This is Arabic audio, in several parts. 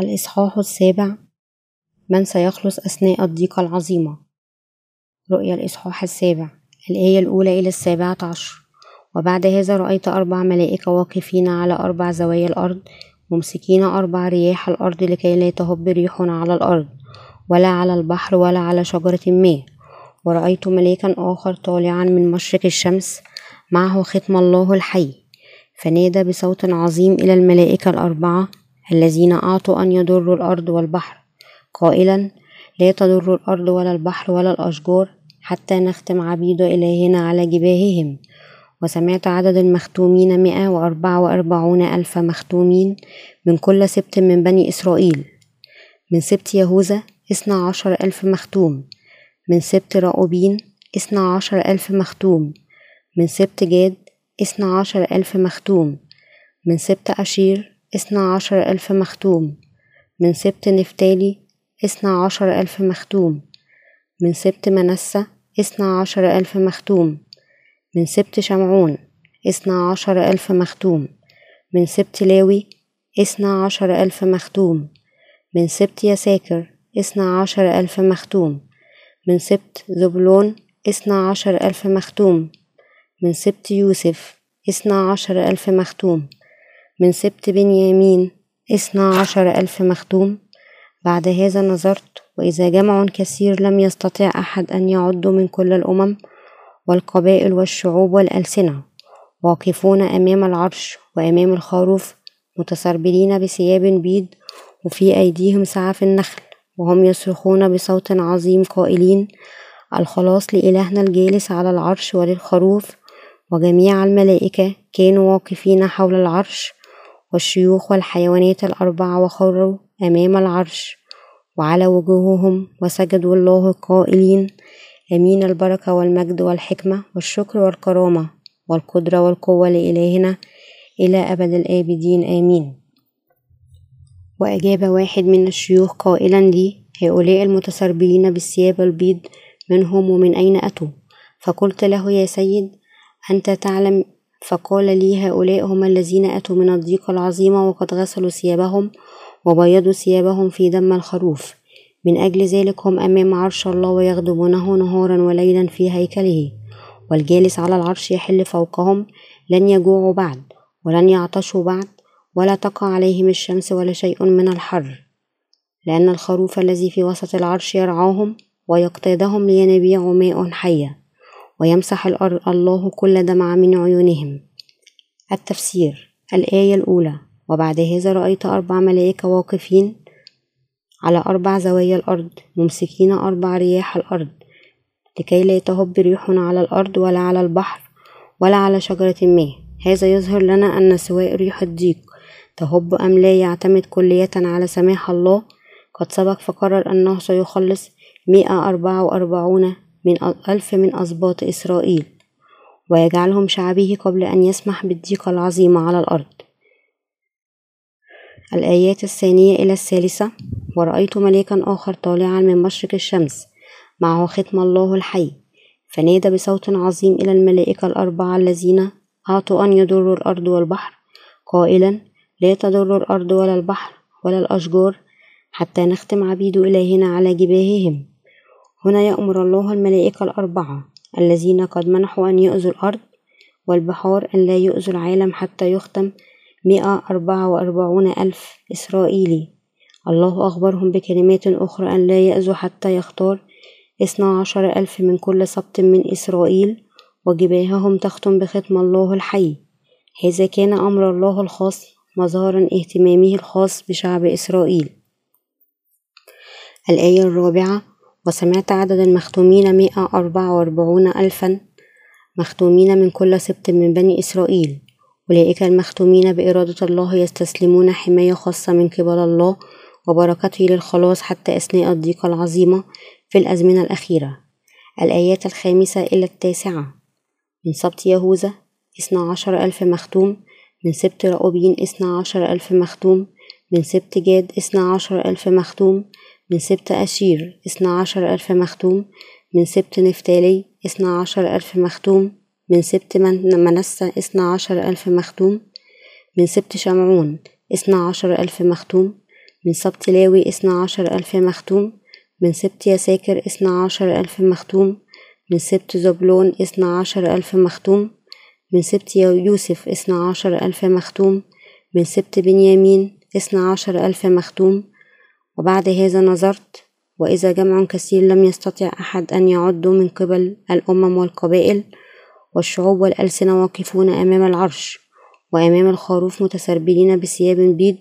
الإصحاح السابع من سيخلص أثناء الضيقة العظيمة. رؤيا الإصحاح السابع الآية الأولى إلى السابعة عشر. وبعد هذا رأيت أربع ملائكة واقفين على أربع زوايا الأرض ممسكين أربع رياح الأرض لكي لا تهب ريح على الأرض ولا على البحر ولا على شجرة ما. ورأيت ملاكا آخر طالعا من مشرق الشمس معه ختم الله الحي. فنادى بصوت عظيم إلى الملائكة الأربعة الذين أعطوا أن يضروا الأرض والبحر. قائلا لا تضر الأرض ولا البحر ولا الأشجار حتى نختم عبيد إلهنا على جباههم. وسمعت عدد المختومين مئة وأربعة وأربعون ألف مختومين من كل سبت من بني إسرائيل. من سبت يهوذا اثنا عشر ألف مختوم. من سبت رأوبين اثنا عشر ألف مختوم. من سبت جاد اثنا عشر ألف مختوم. من سبت أشير اثنا عشر ألف مختوم. من سبت نفتالي اثنا عشر ألف مختوم. من سبت منسى اثنا عشر ألف مختوم. من سبت شمعون اثنا عشر ألف مختوم. من سبت لاوي اثنا عشر ألف مختوم. من سبت يساكر اثنا عشر ألف مختوم. من سبت زبلون اثنا عشر ألف مختوم. من سبت يوسف اثنا عشر ألف مختوم. من سبت بنيامين اثنا عشر ألف مختوم بعد هذا نظرت وإذا جمع كثير لم يستطع أحد أن يعد من كل الأمم والقبائل والشعوب والألسنة. واقفون أمام العرش وأمام الخروف متسربلين بثياب بيض وفي أيديهم سعف النخل وهم يصرخون بصوت عظيم قائلين الخلاص لإلهنا الجالس على العرش وللخروف وجميع الملائكة كانوا واقفين حول العرش والشيوخ والحيوانات الأربعة وخروا أمام العرش وعلى وجوههم وسجدوا الله قائلين أمين. البركة والمجد والحكمة والشكر والكرامة والقدرة والقوة لإلهنا إلى أبد الآبدين آمين. وأجاب واحد من الشيوخ قائلا لي هؤلاء المتسربلين بالثياب البيض منهم ومن أين أتوا؟ فقلت له يا سيد أنت تعلم فقال لي هؤلاء هم الذين أتوا من الضيقة العظيمة وقد غسلوا ثيابهم وبيضوا ثيابهم في دم الخروف. من أجل ذلك هم أمام عرش الله ويخدمونه نهارا وليلا في هيكله والجالس على العرش يحل فوقهم لن يجوعوا بعد ولن يعطشوا بعد ولا تقع عليهم الشمس ولا شيء من الحر لأن الخروف الذي في وسط العرش يرعاهم ويقتادهم لينابيع ماء حية. ويمسح الله كل دمع من عيونهم. التفسير الآية الأولى. وبعد هذا رأيت أربع ملائكة واقفين على أربع زوايا الأرض ممسكين أربع رياح الأرض لكي لا تهب ريح على الأرض ولا على البحر ولا على شجرة ما. هذا يظهر لنا أن سواء ريح الضيق تهب أم لا يعتمد كلية على سماح الله. قد سبق فقرر أنه سيخلص مئة أربعة وأربعون من ألف من أسباط إسرائيل ويجعلهم شعبه قبل أن يسمح بالضيقة العظيمة على الأرض. الآيات الثانية إلى الثالثة ورأيت ملاكا آخر طالعا من مشرق الشمس معه ختم الله الحي فنادى بصوت عظيم إلى الملائكة الأربعة الذين أعطوا أن يضروا الأرض والبحر قائلا لا تضر الأرض ولا البحر ولا الأشجار حتى نختم عبيد إلهنا على جباههم. هنا يأمر الله الملائكة الأربعة الذين قد منحوا أن يؤذوا الأرض والبحار أن لا يؤذوا العالم حتى يختم مئة أربعة وأربعون ألف إسرائيلي. الله أخبرهم بكلمات أخرى أن لا يأذوا حتى يختار اثنا عشر ألف من كل سبط من إسرائيل وجباههم تختم بختم الله الحي. هذا كان أمر الله الخاص مظهرا اهتمامه الخاص بشعب إسرائيل. الآية الرابعة وسمعت عدد المختومين مئة أربعة وأربعون ألفا مختومين من كل سبط من بني إسرائيل. أولئك المختومين بإرادة الله يستسلمون حماية خاصة من قبل الله وبركته للخلاص حتى أثناء الضيقة العظيمة في الأزمنة الأخيرة. الآيات الخامسة إلى التاسعة. من سبط يهوذا اثنا عشر ألف مختوم. من سبط رأوبين اثنا عشر ألف مختوم. من سبط جاد اثنا عشر ألف مختوم. من سبط أشير اثنا عشر ألف مختوم من سبط نفتالي اثنا عشر ألف مختوم من سبط منسى اثنا عشر ألف مختوم من سبط شمعون اثنا عشر ألف مختوم من سبط لاوي اثنا عشر ألف مختوم من سبط يساكر اثنا عشر ألف مختوم من سبط زبلون اثنا عشر ألف مختوم من سبط يوسف اثنا عشر ألف مختوم من سبط بنيامين اثنا عشر ألف مختوم وبعد هذا نظرت وإذا جمع كثير لم يستطع أحد أن يعدوا من قبل الأمم والقبائل والشعوب والألسنة واقفون أمام العرش وأمام الخروف متسربلين بثياب بيض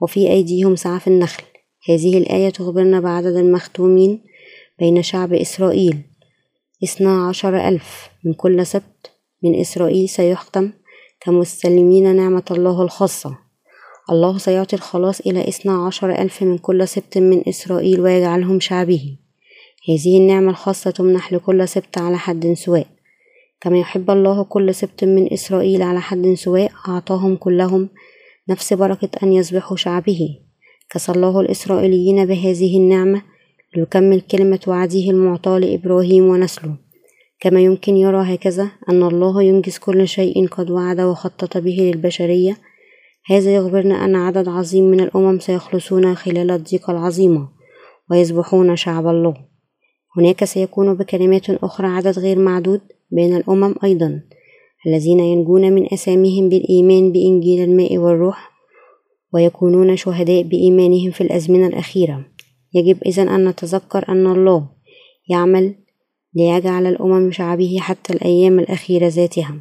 وفي أيديهم سعف النخل. هذه الآية تخبرنا بعدد المختومين بين شعب إسرائيل. اثنا عشر ألف من كل سبت من إسرائيل سيحكم كمستلمين نعمة الله الخاصة. الله سيعطي الخلاص إلى اثنا عشر ألف من كل سبت من إسرائيل ويجعلهم شعبه. هذه النعمة الخاصة تمنح لكل سبت على حد سواء. كما يحب الله كل سبت من إسرائيل على حد سواء أعطاهم كلهم نفس بركة أن يصبحوا شعبه. كسى الله الإسرائيليين بهذه النعمة ليكمل كلمة وعده المعطاة لإبراهيم ونسله. كما يمكن يرى هكذا أن الله ينجز كل شيء قد وعد وخطط به للبشرية هذا يخبرنا أن عدد عظيم من الأمم سيخلصون خلال الضيقة العظيمة ويصبحون شعب الله هناك سيكون بكلمات أخرى عدد غير معدود بين الأمم أيضا الذين ينجون من أساميهم بالإيمان بإنجيل الماء والروح ويكونون شهداء بإيمانهم في الأزمنة الأخيرة. يجب إذن أن نتذكر أن الله يعمل ليجعل الأمم شعبه حتى الأيام الأخيرة ذاتها.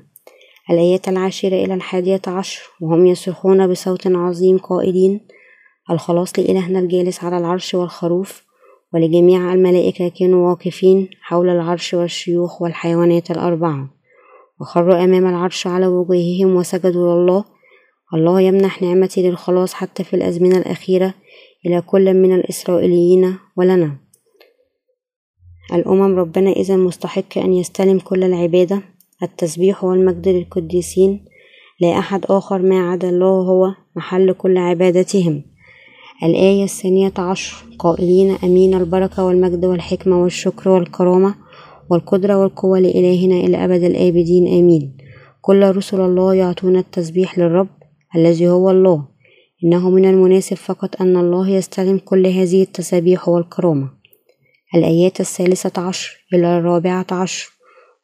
الآيات العاشرة إلى الحادية عشر؟ وهم يصرخون بصوت عظيم قائلين الخلاص لإلهنا الجالس على العرش والخروف ولجميع الملائكة كانوا واقفين حول العرش والشيوخ والحيوانات الأربعة. وخروا أمام العرش على وجوههم وسجدوا لله. الله يمنح نعمتي للخلاص حتى في الأزمنة الأخيرة إلى كل من الإسرائيليين ولنا. الأمم ربنا إذا مستحق أن يستلم كل العبادة التسبيح والمجد للقديسين لا أحد آخر ما عدا الله هو محل كل عبادتهم. الآية الثانية عشر قائلين أمين البركة والمجد والحكمة والشكر والكرامة والقدرة والقوة لإلهنا إلى أبد الآبدين آمين. كل رسل الله يعطون التسبيح للرب الذي هو الله. إنه من المناسب فقط أن الله يستلم كل هذه التسابيح والكرامة. الآيات الثالثة عشر إلى الرابعة عشر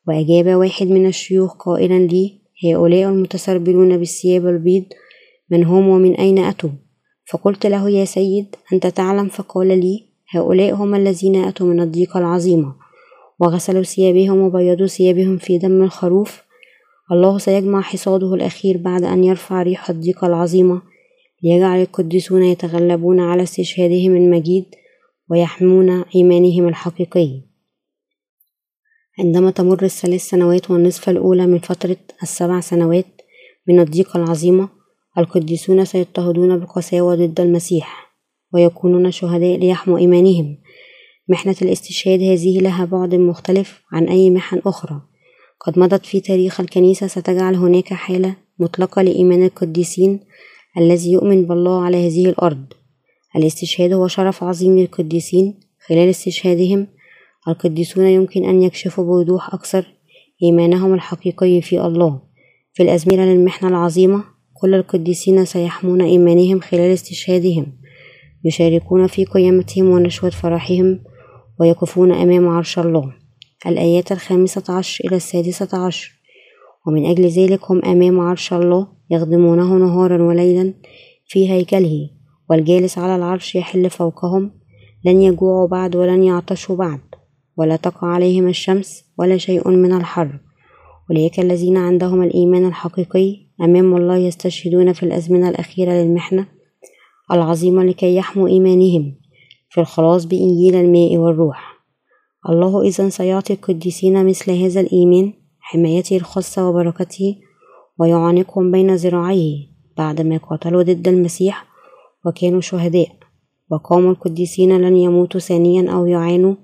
وأجاب واحد من الشيوخ قائلا لي هؤلاء المتسربلون بالثياب البيض من هم ومن أين أتوا؟ فقلت له يا سيد أنت تعلم؟ فقال لي هؤلاء هم الذين أتوا من الضيقة العظيمة وغسلوا ثيابهم وبيضوا ثيابهم في دم الخروف. الله سيجمع حصاده الأخير بعد أن يرفع ريح الضيقة العظيمة ليجعل القديسون يتغلبون على استشهادهم المجيد ويحمون إيمانهم الحقيقي. عندما تمر الثلاث سنوات والنصف الأولى من فترة السبع سنوات من الضيقة العظيمة القديسون سيضطهدون بقساوة ضد المسيح ويكونون شهداء ليحموا إيمانهم. محنة الاستشهاد هذه لها بعد مختلف عن أي محن أخرى. قد مضت في تاريخ الكنيسة ستجعل هناك حالة مطلقة لإيمان القديسين الذي يؤمن بالله على هذه الأرض. الاستشهاد هو شرف عظيم للقديسين خلال استشهادهم القديسون يمكن أن يكشفوا بوضوح أكثر إيمانهم الحقيقي في الله. في الأزمنة للمحنة العظيمة كل القديسين سيحمون إيمانهم خلال استشهادهم يشاركون في قيامتهم ونشوة فرحهم ويقفون أمام عرش الله. الآيات الخامسة عشر إلى السادسة عشر. ومن أجل ذلك هم أمام عرش الله يخدمونه نهارا وليلا في هيكله والجالس على العرش يحل فوقهم لن يجوعوا بعد ولن يعطشوا بعد ولا تقع عليهم الشمس ولا شيء من الحر. أولئك الذين عندهم الإيمان الحقيقي أمام الله يستشهدون في الأزمنة الأخيرة للمحنة العظيمة لكي يحموا إيمانهم في الخلاص بإنجيل الماء والروح. الله إذا سيعطي القديسين مثل هذا الإيمان حمايته الخاصة وبركته ويعانقهم بين ذراعيه بعدما قاتلوا ضد المسيح وكانوا شهداء. وقاموا القديسين لن يموتوا ثانيا أو يعانوا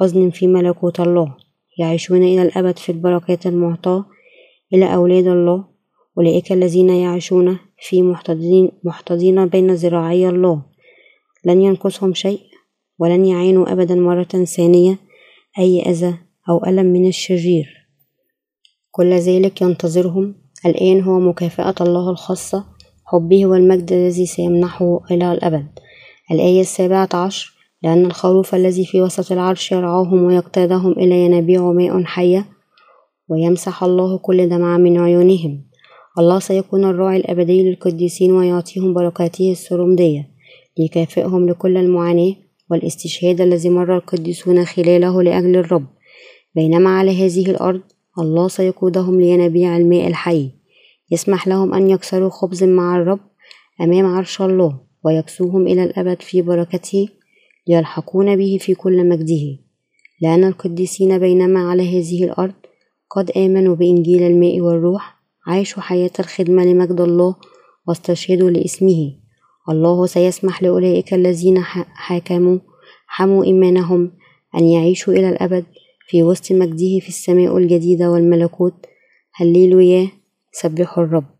حزن في ملكوت الله يعيشون إلى الأبد في البركات المعطاة إلى أولاد الله أولئك الذين يعيشون في محتضنين, محتضنين بين ذراعي الله. لن ينقصهم شيء ولن يعانوا أبدا مرة ثانية أي أذى أو ألم من الشرير. كل ذلك ينتظرهم. الآن هو مكافأة الله الخاصة حبه والمجد الذي سيمنحه إلى الأبد. الآية السابعة عشر لأن الخروف الذي في وسط العرش يرعاهم ويقتادهم إلى ينابيع ماء حية ويمسح الله كل دمعة من عيونهم. الله سيكون الراعي الأبدي للقديسين ويعطيهم بركاته السرمدية ليكافئهم لكل المعاناة والاستشهاد الذي مر القديسون خلاله لأجل الرب. بينما على هذه الأرض الله سيقودهم لينابيع الماء الحي. يسمح لهم أن يكسروا خبز مع الرب أمام عرش الله ويكسوهم إلى الأبد في بركته ليلحقون به في كل مجده. لأن القديسين بينما على هذه الأرض قد آمنوا بإنجيل الماء والروح عاشوا حياة الخدمة لمجد الله واستشهدوا لاسمه. الله سيسمح لأولئك الذين حاكموا حموا إيمانهم أن يعيشوا إلى الأبد في وسط مجده في السماء الجديدة والملكوت. هللويا سبحوا الرب.